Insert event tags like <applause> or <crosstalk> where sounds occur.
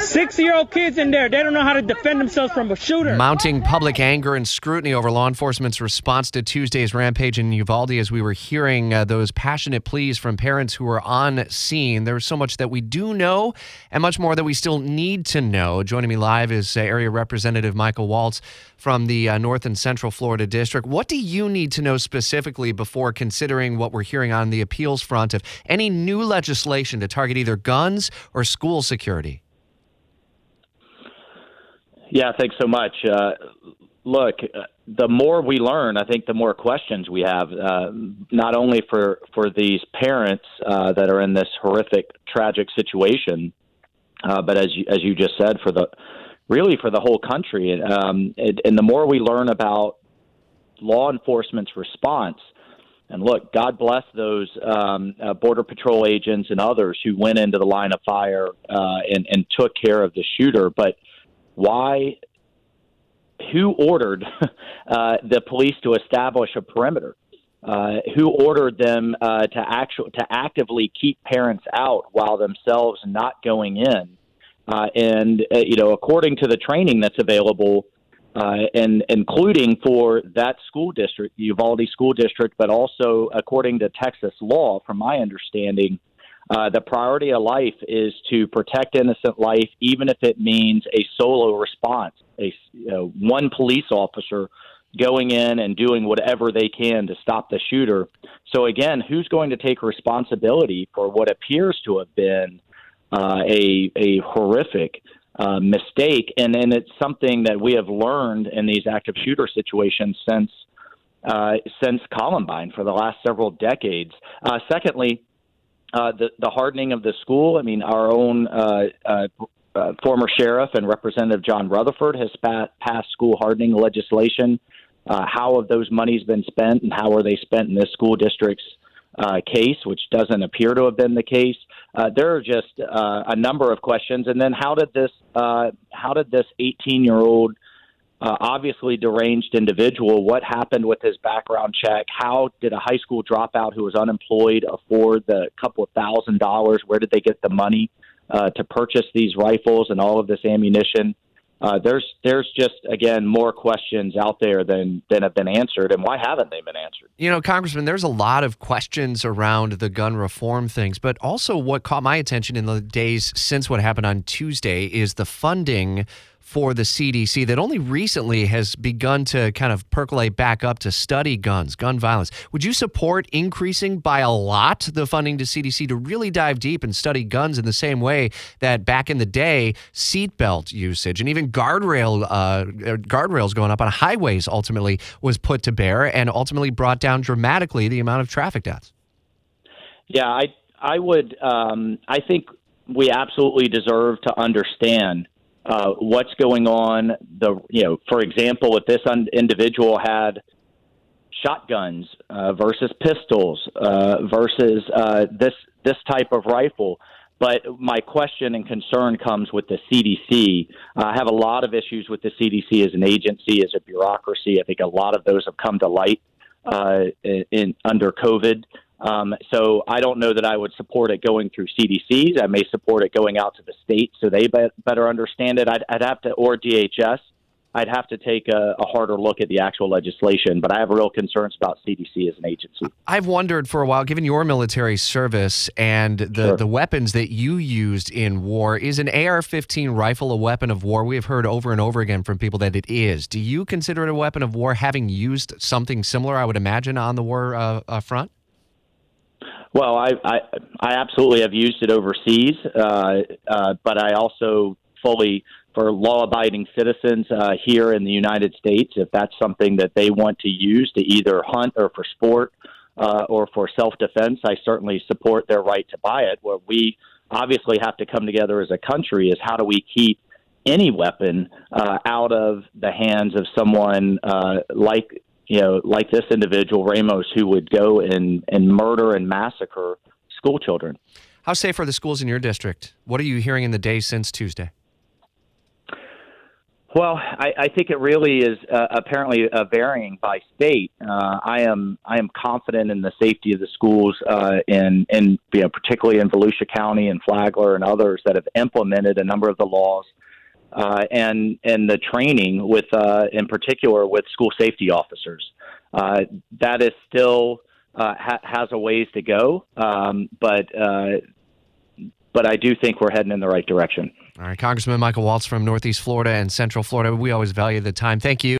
Six year old kids in there. They don't know how to defend themselves from a shooter. Mounting public anger and scrutiny over law enforcement's response to Tuesday's rampage in Uvalde as we were hearing uh, those passionate pleas from parents who were on scene. There's so much that we do know and much more that we still need to know. Joining me live is uh, Area Representative Michael Waltz from the uh, North and Central Florida District. What do you need to know specifically before considering what we're hearing on the appeals front of any new legislation to target either guns or school security? Yeah, thanks so much. Uh, look, uh, the more we learn, I think the more questions we have, uh, not only for, for these parents uh, that are in this horrific, tragic situation, uh, but as you, as you just said, for the really for the whole country. Um, and, and the more we learn about law enforcement's response, and look, God bless those um, uh, border patrol agents and others who went into the line of fire uh, and, and took care of the shooter. But why? Who ordered <laughs> uh, the police to establish a perimeter? Uh, who ordered them uh, to actual to actively keep parents out while themselves not going in? Uh, and uh, you know, according to the training that's available, uh, and including for that school district, Uvalde School District, but also according to Texas law, from my understanding, uh, the priority of life is to protect innocent life, even if it means a solo response, a you know, one police officer going in and doing whatever they can to stop the shooter. So again, who's going to take responsibility for what appears to have been uh, a a horrific uh, mistake, and and it's something that we have learned in these active shooter situations since uh, since Columbine for the last several decades. Uh, secondly, uh, the the hardening of the school. I mean, our own. Uh, uh, uh, former sheriff and Representative John Rutherford has pa- passed school hardening legislation. Uh, how have those monies been spent, and how are they spent in this school district's uh, case, which doesn't appear to have been the case. Uh, there are just uh, a number of questions. And then, how did this uh, how did this 18 year old uh, obviously deranged individual? What happened with his background check? How did a high school dropout who was unemployed afford the couple of thousand dollars? Where did they get the money uh, to purchase these rifles and all of this ammunition? uh, there's there's just again more questions out there than than have been answered, and why haven't they been answered? You know, Congressman, there's a lot of questions around the gun reform things, but also what caught my attention in the days since what happened on Tuesday is the funding for the CDC that only recently has begun to kind of percolate back up to study guns, gun violence. Would you support increasing by a lot the funding to CDC to really dive deep and study guns in the same way that back in the day, seatbelt usage and even guardrail uh, guardrails going up on highways ultimately was put to bear and ultimately brought down dramatically the amount of traffic deaths? Yeah, I I would um, I think we absolutely deserve to understand uh, what's going on. The you know, for example, if this un- individual had shotguns uh, versus pistols uh, versus uh, this this type of rifle. But my question and concern comes with the CDC. I have a lot of issues with the CDC as an agency, as a bureaucracy. I think a lot of those have come to light uh, in, in under COVID. Um, so I don't know that I would support it going through CDCs. I may support it going out to the states so they be- better understand it. I'd, I'd, have to, or DHS. I'd have to take a, a, harder look at the actual legislation, but I have real concerns about CDC as an agency. I've wondered for a while, given your military service and the, sure. the weapons that you used in war, is an AR 15 rifle a weapon of war? We have heard over and over again from people that it is. Do you consider it a weapon of war, having used something similar, I would imagine, on the war uh, uh, front? Well, I, I, I absolutely have used it overseas, uh, uh, but I also fully for law-abiding citizens uh, here in the United States, if that's something that they want to use to either hunt or for sport uh, or for self-defense, I certainly support their right to buy it. What we obviously have to come together as a country is how do we keep any weapon uh, out of the hands of someone uh, like you know, like this individual Ramos, who would go and and murder and massacre school children. How safe are the schools in your district? What are you hearing in the days since Tuesday? Well, I, I think it really is uh, apparently uh, varying by state. Uh, I am I am confident in the safety of the schools uh, in in you know, particularly in Volusia County and Flagler and others that have implemented a number of the laws uh, and and the training with uh, in particular with school safety officers. Uh, that is still uh, ha- has a ways to go, um, but uh, but I do think we're heading in the right direction. All right, Congressman Michael Waltz from Northeast Florida and Central Florida. We always value the time. Thank you.